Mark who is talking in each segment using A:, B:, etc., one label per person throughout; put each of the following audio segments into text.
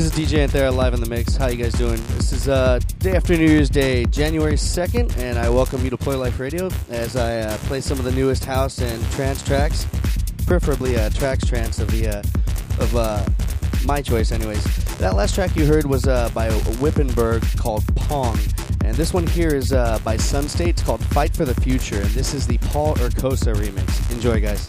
A: This is DJ Anthera live in the mix. How you guys doing? This is uh, day after New Year's Day, January 2nd, and I welcome you to Play Life Radio as I uh, play some of the newest house and trance tracks, preferably uh, tracks trance of the uh, of uh, my choice, anyways. That last track you heard was uh, by Wippenberg called Pong, and this one here is uh, by Sunstate. It's called Fight for the Future, and this is the Paul Urkosa remix. Enjoy, guys.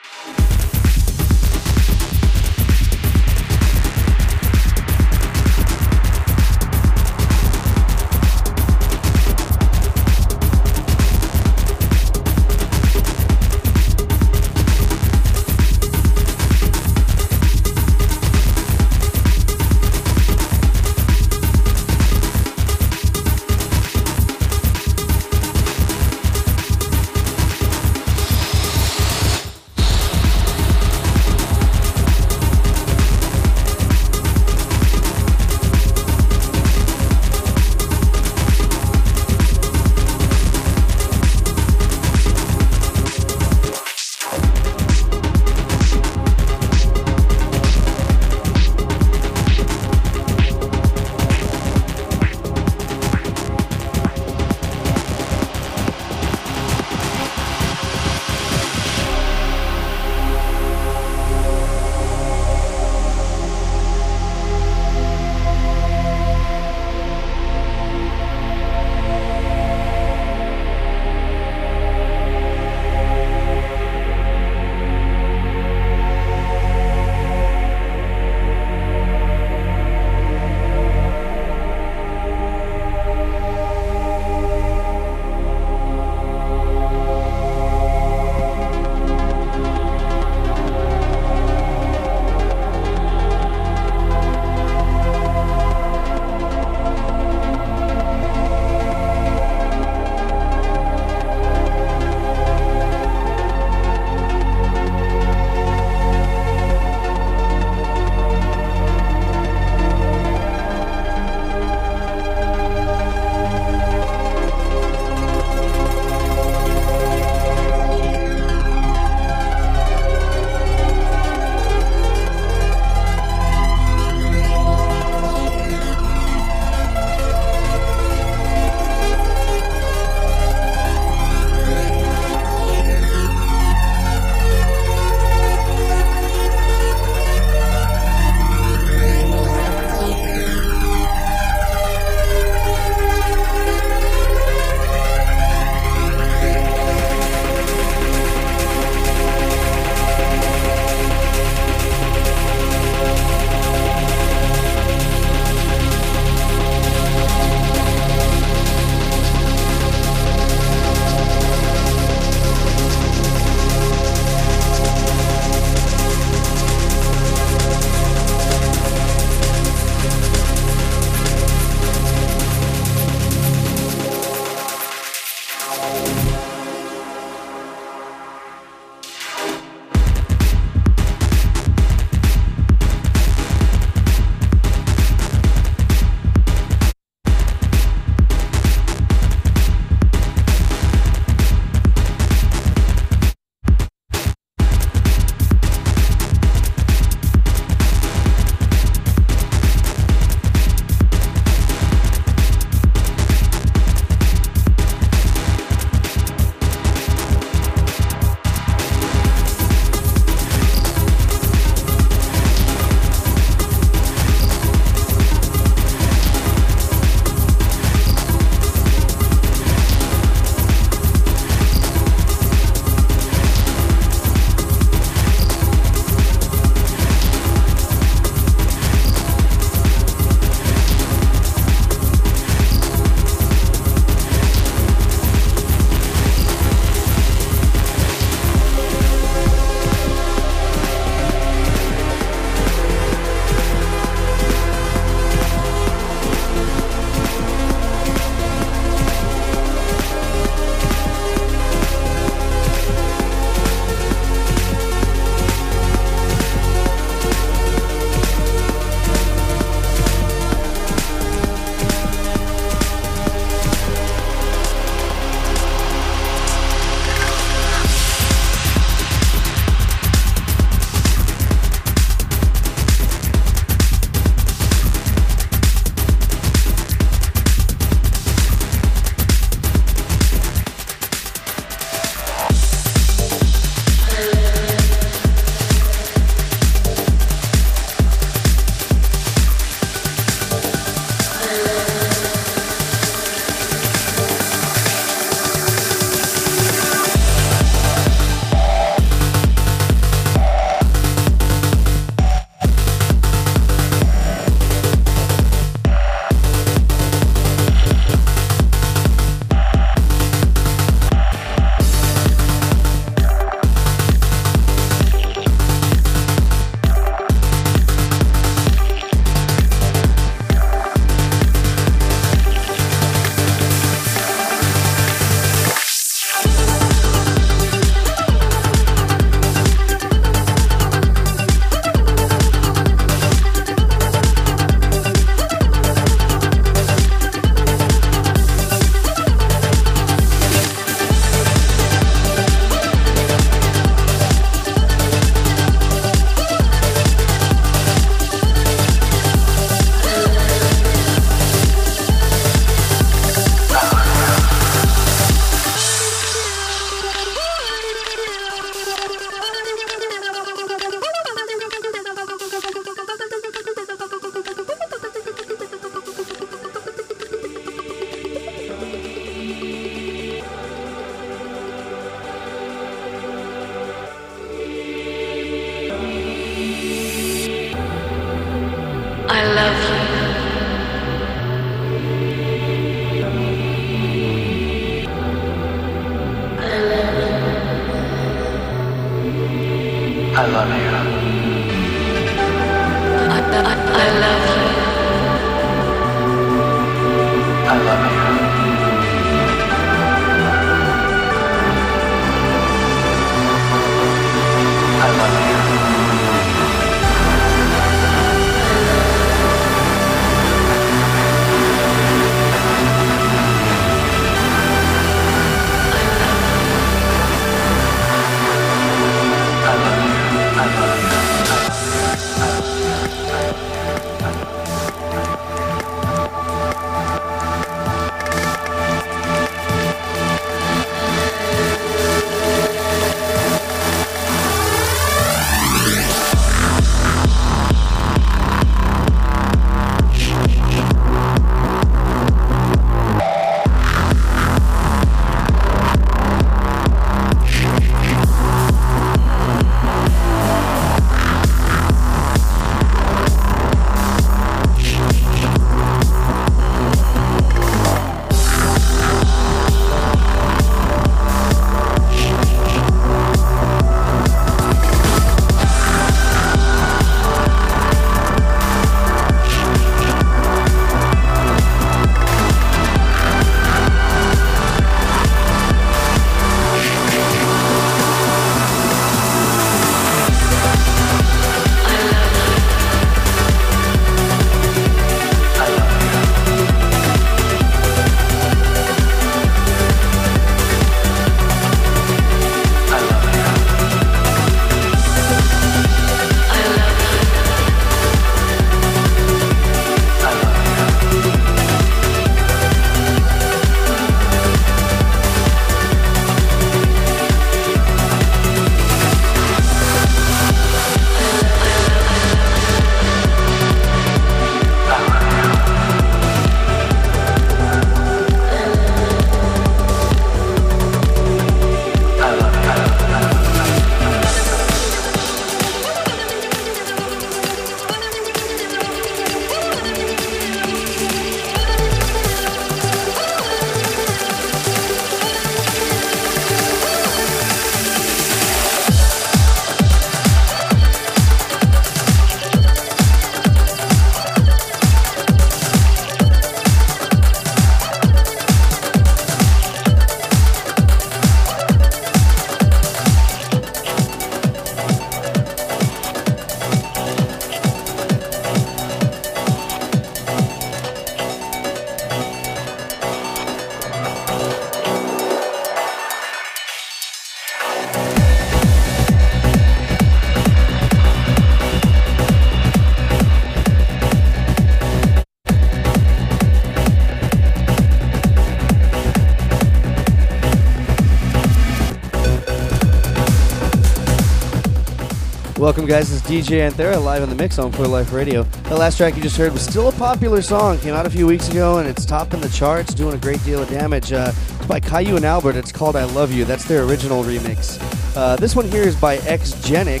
A: Welcome, guys. Is DJ Anthera live in the mix on For Life Radio. The last track you just heard was still a popular song. Came out a few weeks ago and it's topping the charts, doing a great deal of damage. Uh, it's by Kyau and Albert. It's called I Love You. That's their original remix. Uh, this one here is by Xgenic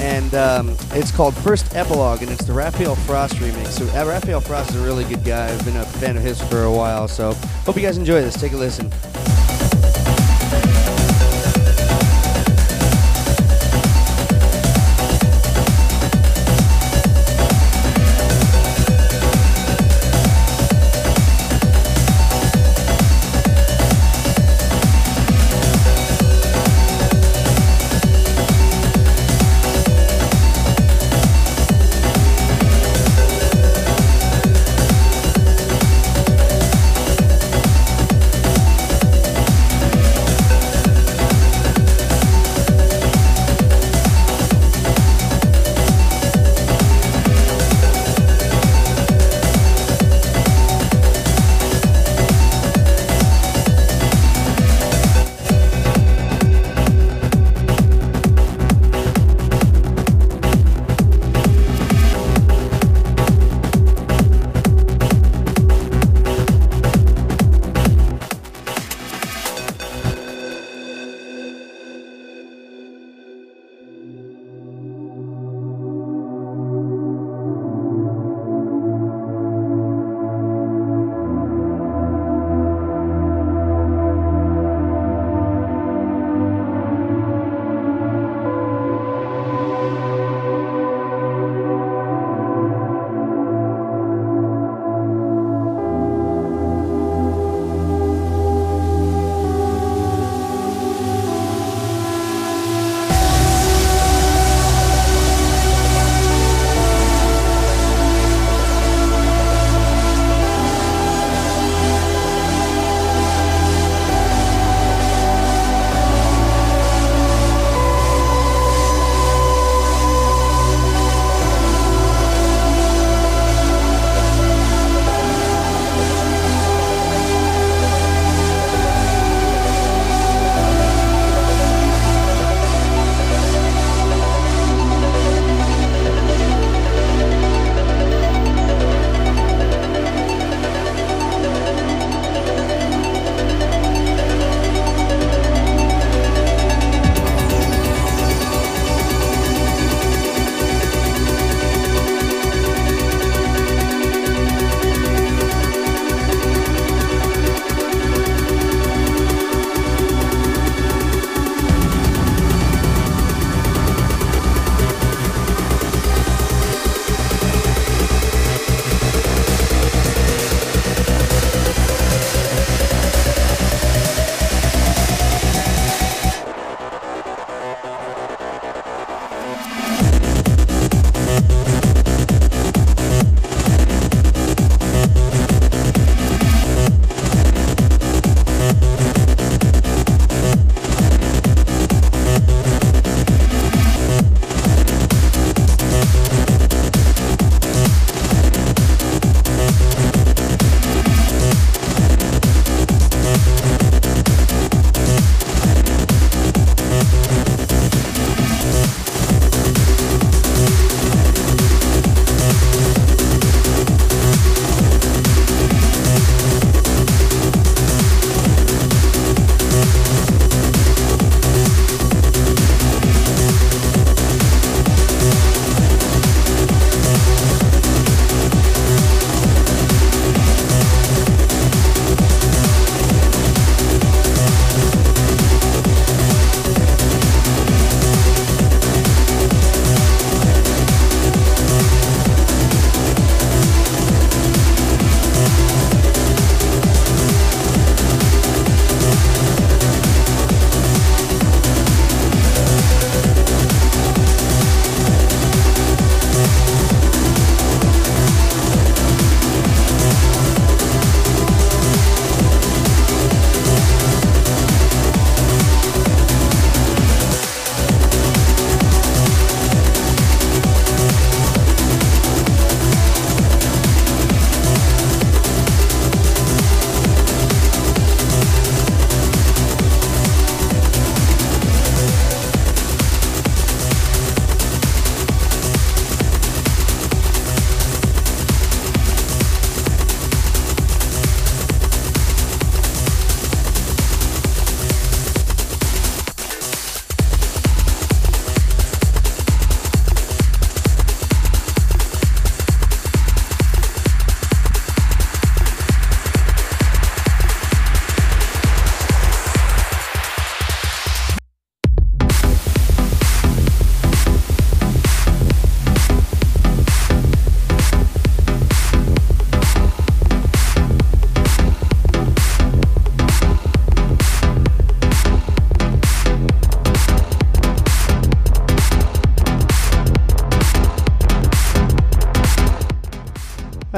A: and um, it's called First Epilogue, and it's the Rafael Frost remix. So uh, Rafael Frost is a really good guy. I've been a fan of his for a while, so hope you guys enjoy this. Take a listen.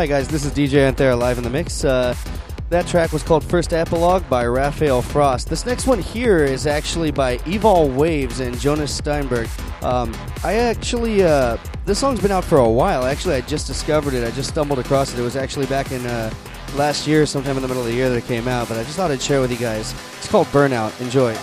A: Hi guys, this is DJ Anthera live in the mix. Uh, that track was called First Epilogue by Rafael Frost. This next one here is actually by Evol Waves and Jonas Steinberg. Um, I actually, uh, this song's been out for a while. Actually, I just discovered it. I just stumbled across it. It was actually back in uh, last year, sometime in the middle of the year that it came out, but I just thought I'd share with you guys. It's called Burnout. Enjoy.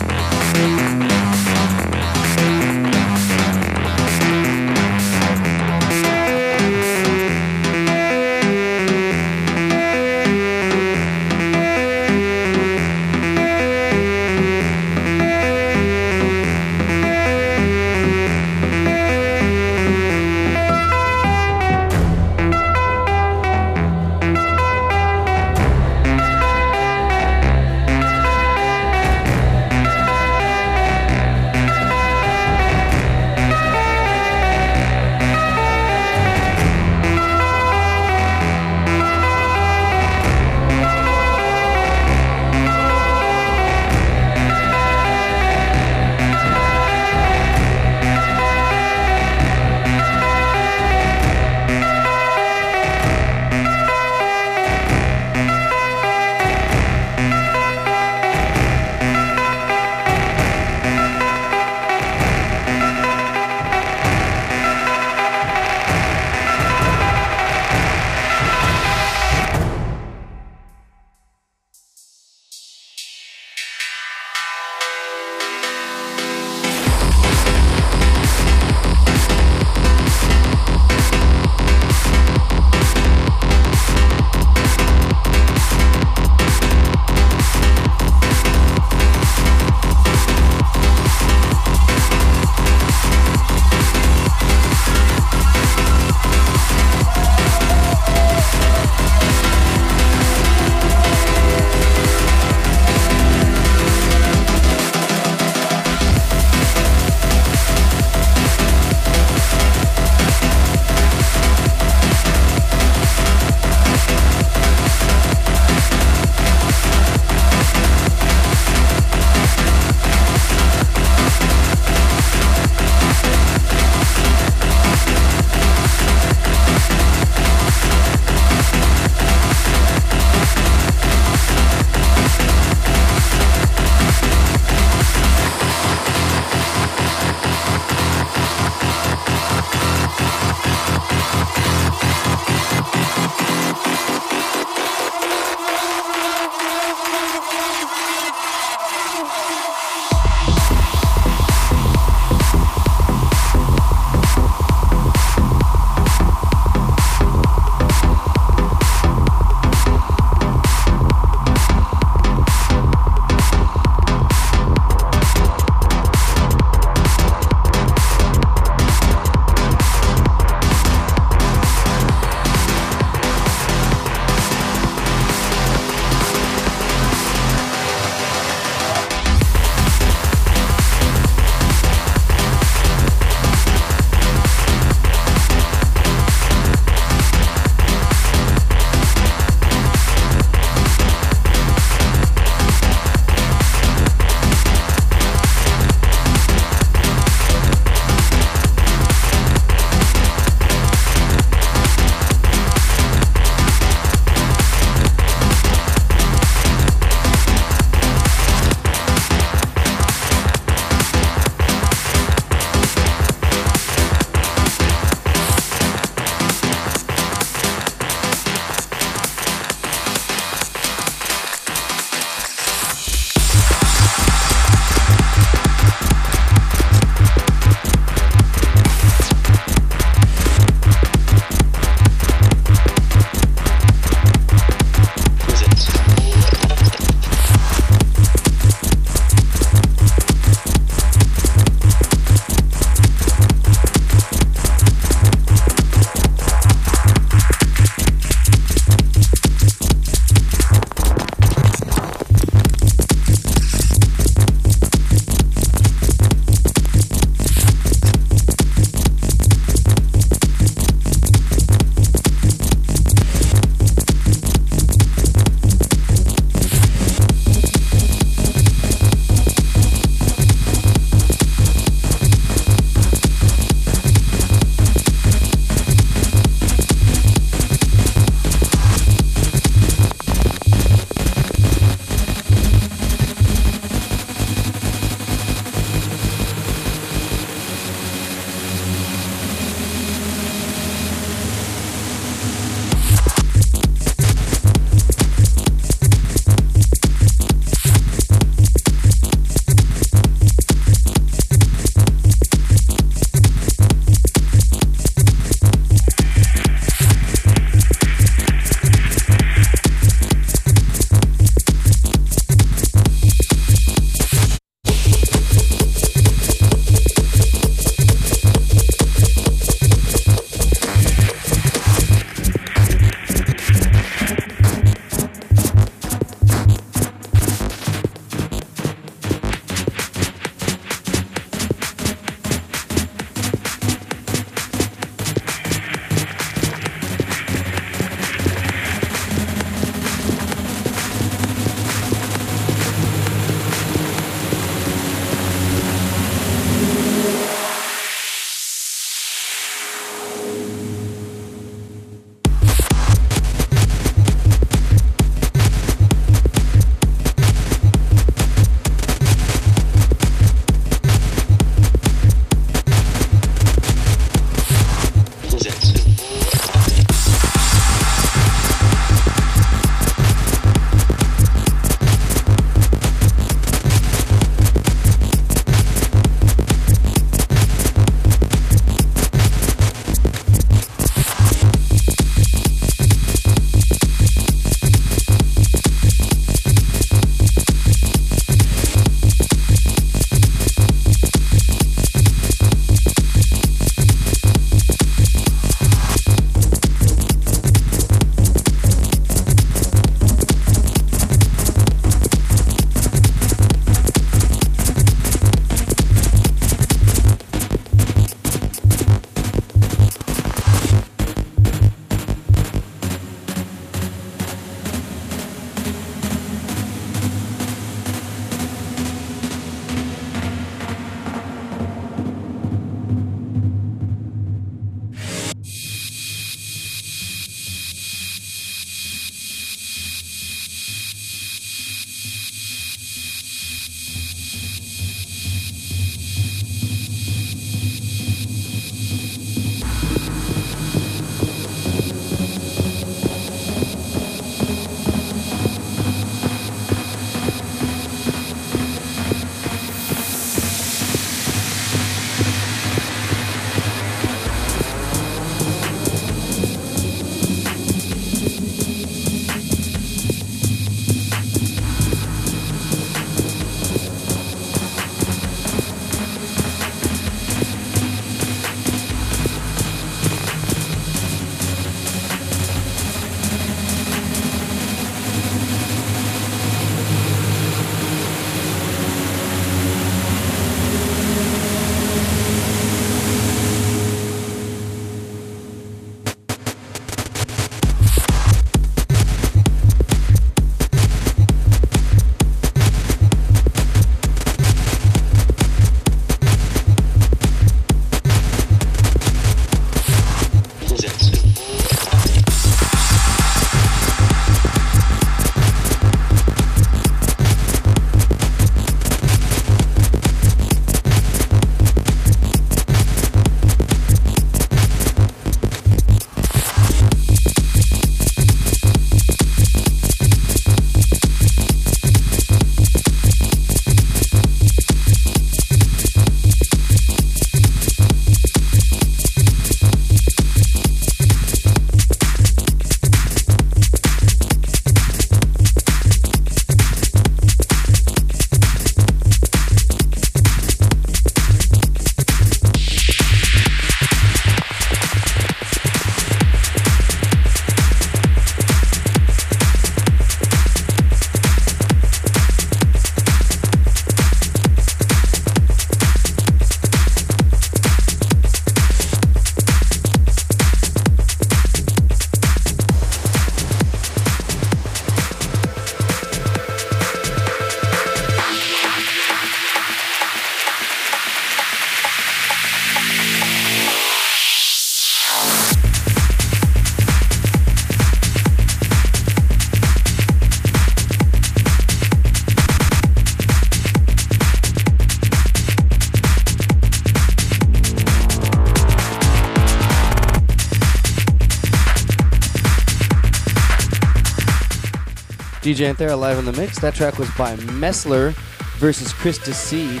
A: DJ Anthera live in the mix. That track was by Messler versus Chris Seed,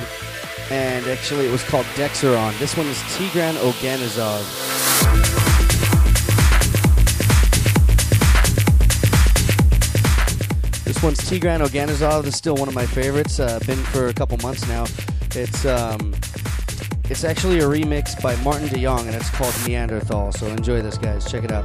A: and actually it was called Dexeron. This one is Tigran Oganezov. This one's Tigran Oganezov. This is still one of my favorites. Uh, been for a couple months now. It's um, it's actually a remix by Martin DeYoung, and it's called Neanderthal. So enjoy this, guys. Check it out.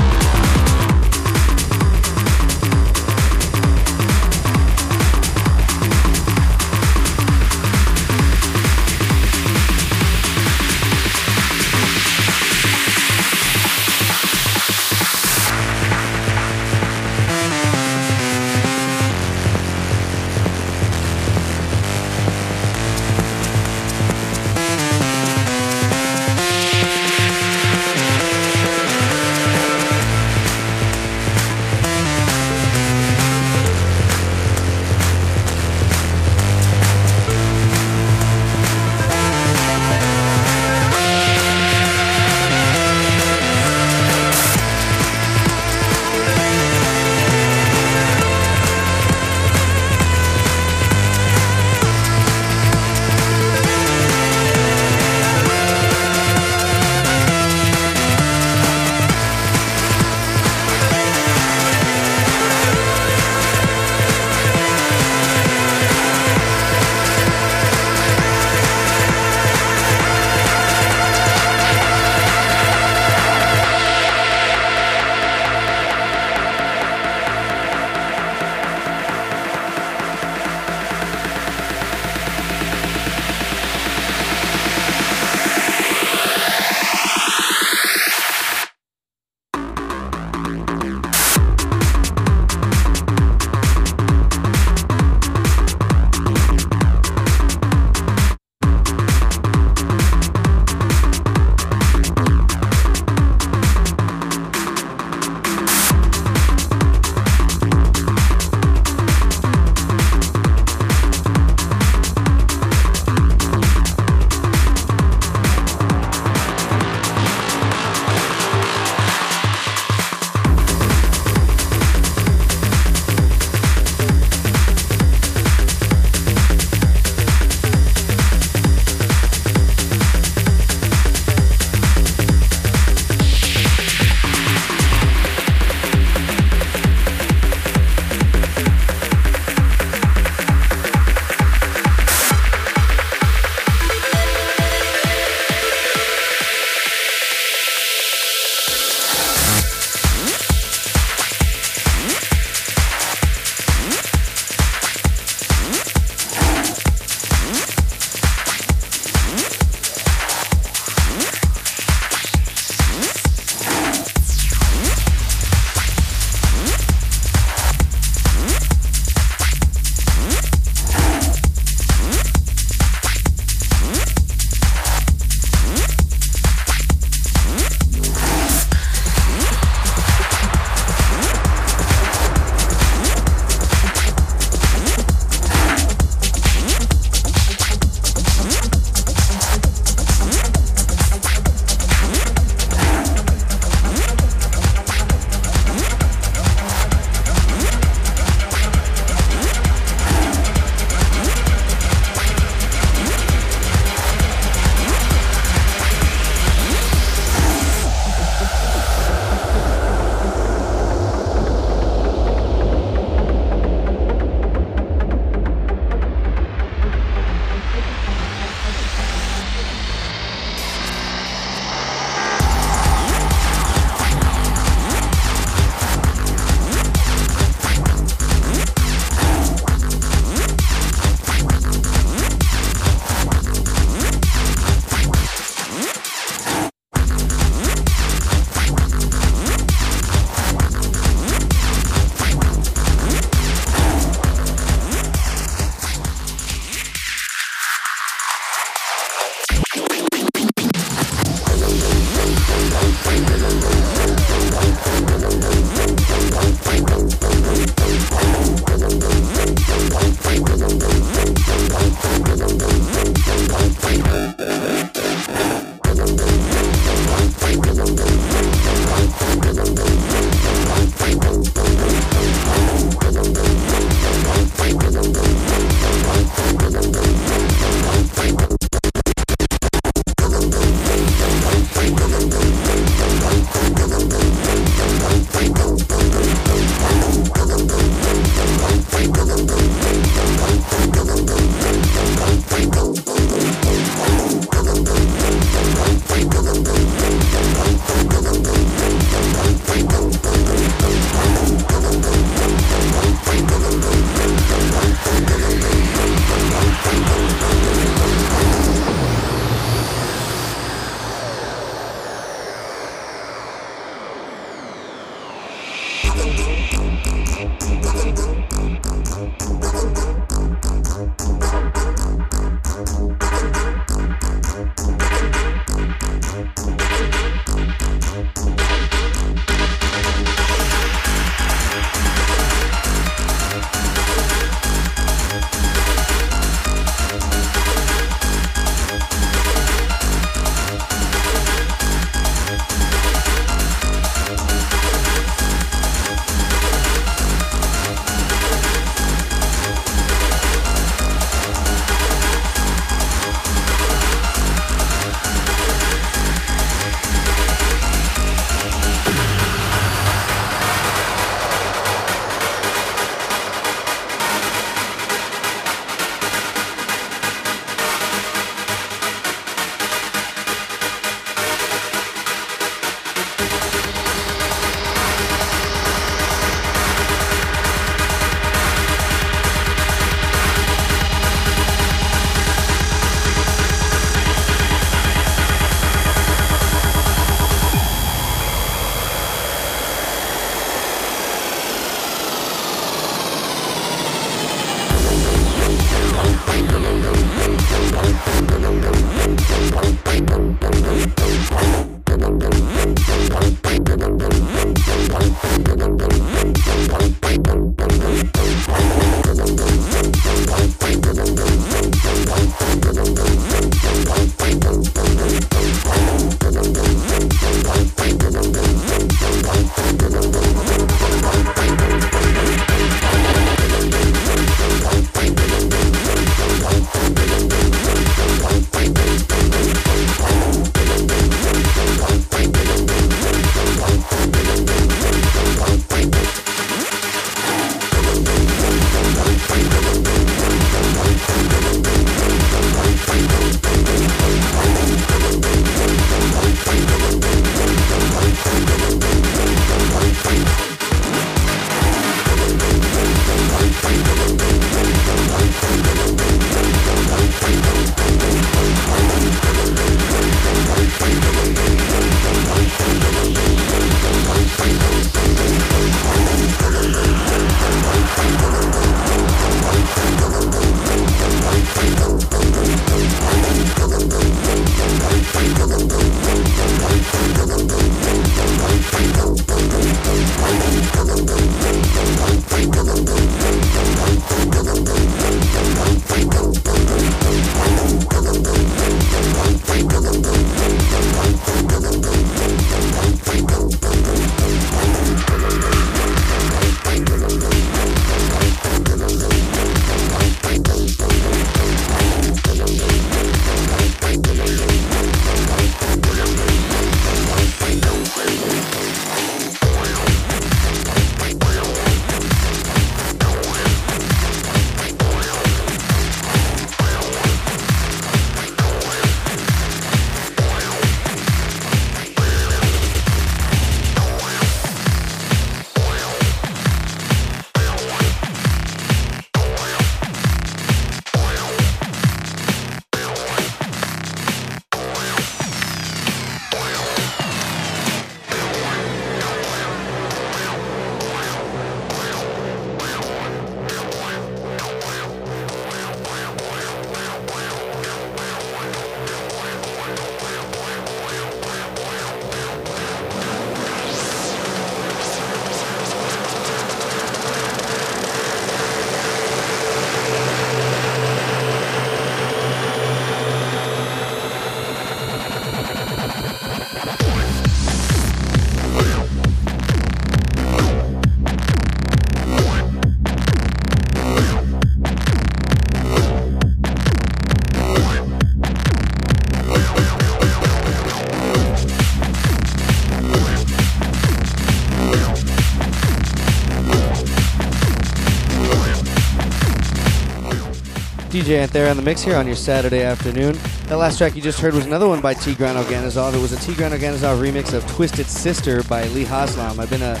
A: DJ Anthera on the mix here on your Saturday afternoon. That last track you just heard was another one by Tigran Oganezov. It was a Tigran Oganezov remix of Twisted Sister by Lee Haslam. I've been a,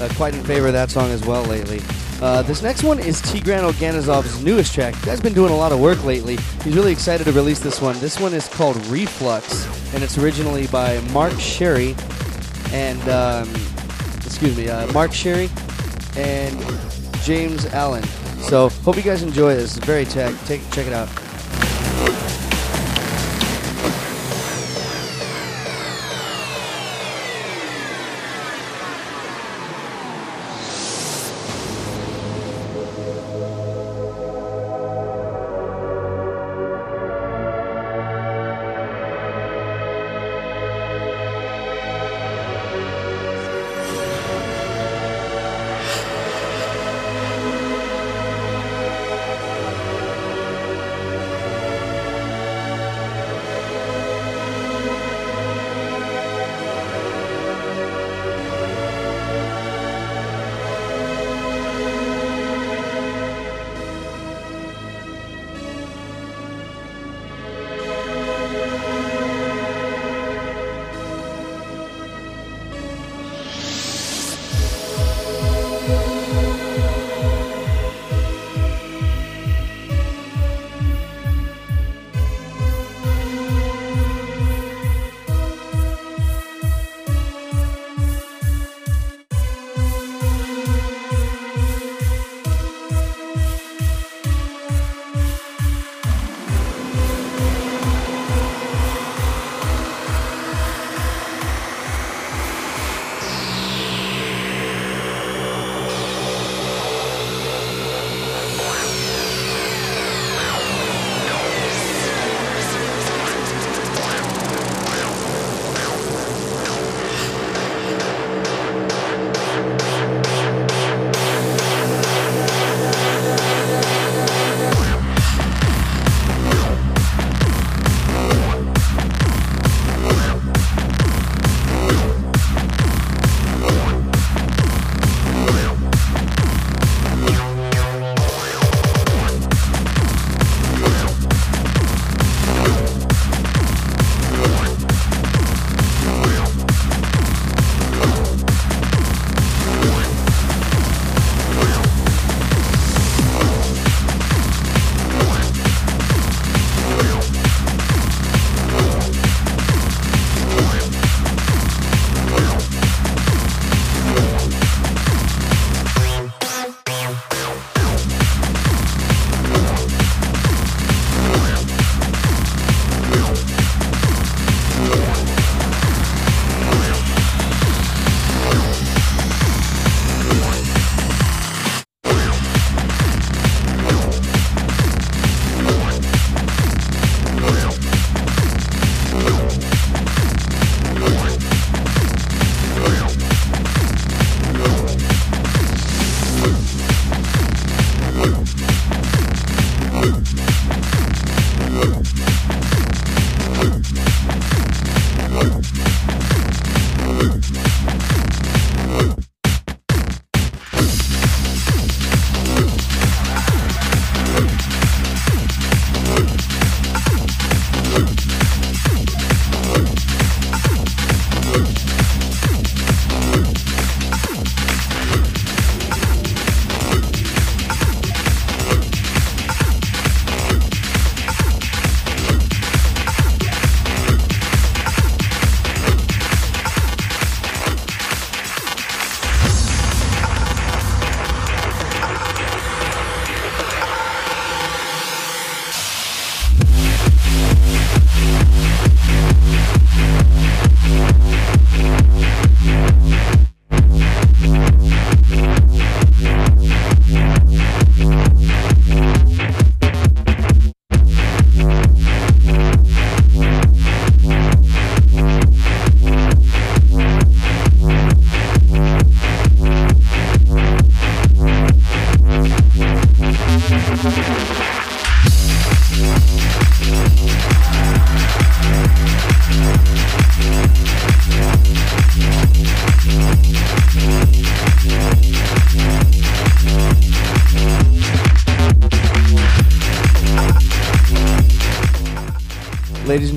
A: a quite in favor of that song as well lately. Uh, this next one is Tigran Oganezov's newest track. Guy's been doing a lot of work lately. He's really excited to release this one. This one is called Reflux, and it's originally by Mark Sherry and, um, excuse me, uh, Mark Sherry and James Allen. So hope you guys enjoy this. It's very tech. Take check it out.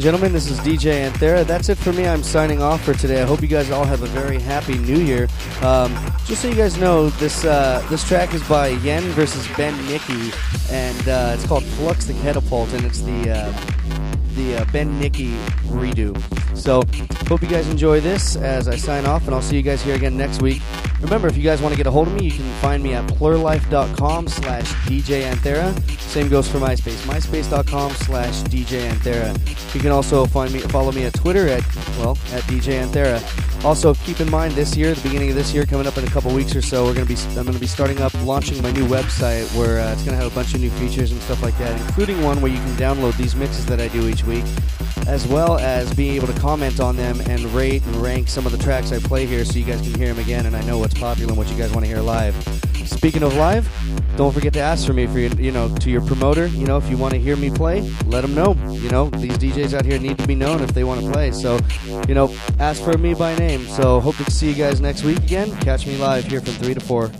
A: Gentlemen, this is DJ Anthera. That's it for me. I'm signing off for today. I hope you guys all have a very happy New Year. Um, just so you guys know, this uh, this track is by Yen versus Ben Nicky, and uh, it's called Flux the Catapult, and it's the uh, the uh, Ben Nicky redo. So, hope you guys enjoy this as I sign off, and I'll see you guys here again next week. Remember, if you guys want to get a hold of me, you can find me at plurlife.com slash DJ Anthera. Same goes for MySpace, myspace.com slash DJ Anthera. You can also find me, follow me at Twitter at, well, at DJ Anthera. Also, keep in mind this year, the beginning of this year, coming up in a couple weeks or so, we're gonna be, I'm gonna be starting up, launching my new website where uh, it's gonna have a bunch of new features and stuff like that, including one where you can download these mixes that I do each week as well as being able to comment on them and rate and rank some of the tracks I play here so you guys can hear them again and I know what's popular and what you guys want to hear live. Speaking of live, don't forget to ask for me for your, you know, to your promoter, you know, if you want to hear me play, let them know. You know, these DJs out here need to be known if they want to play. So, you know, ask for me by name. So, hope to see you guys next week again. Catch me live here from 3 to 4.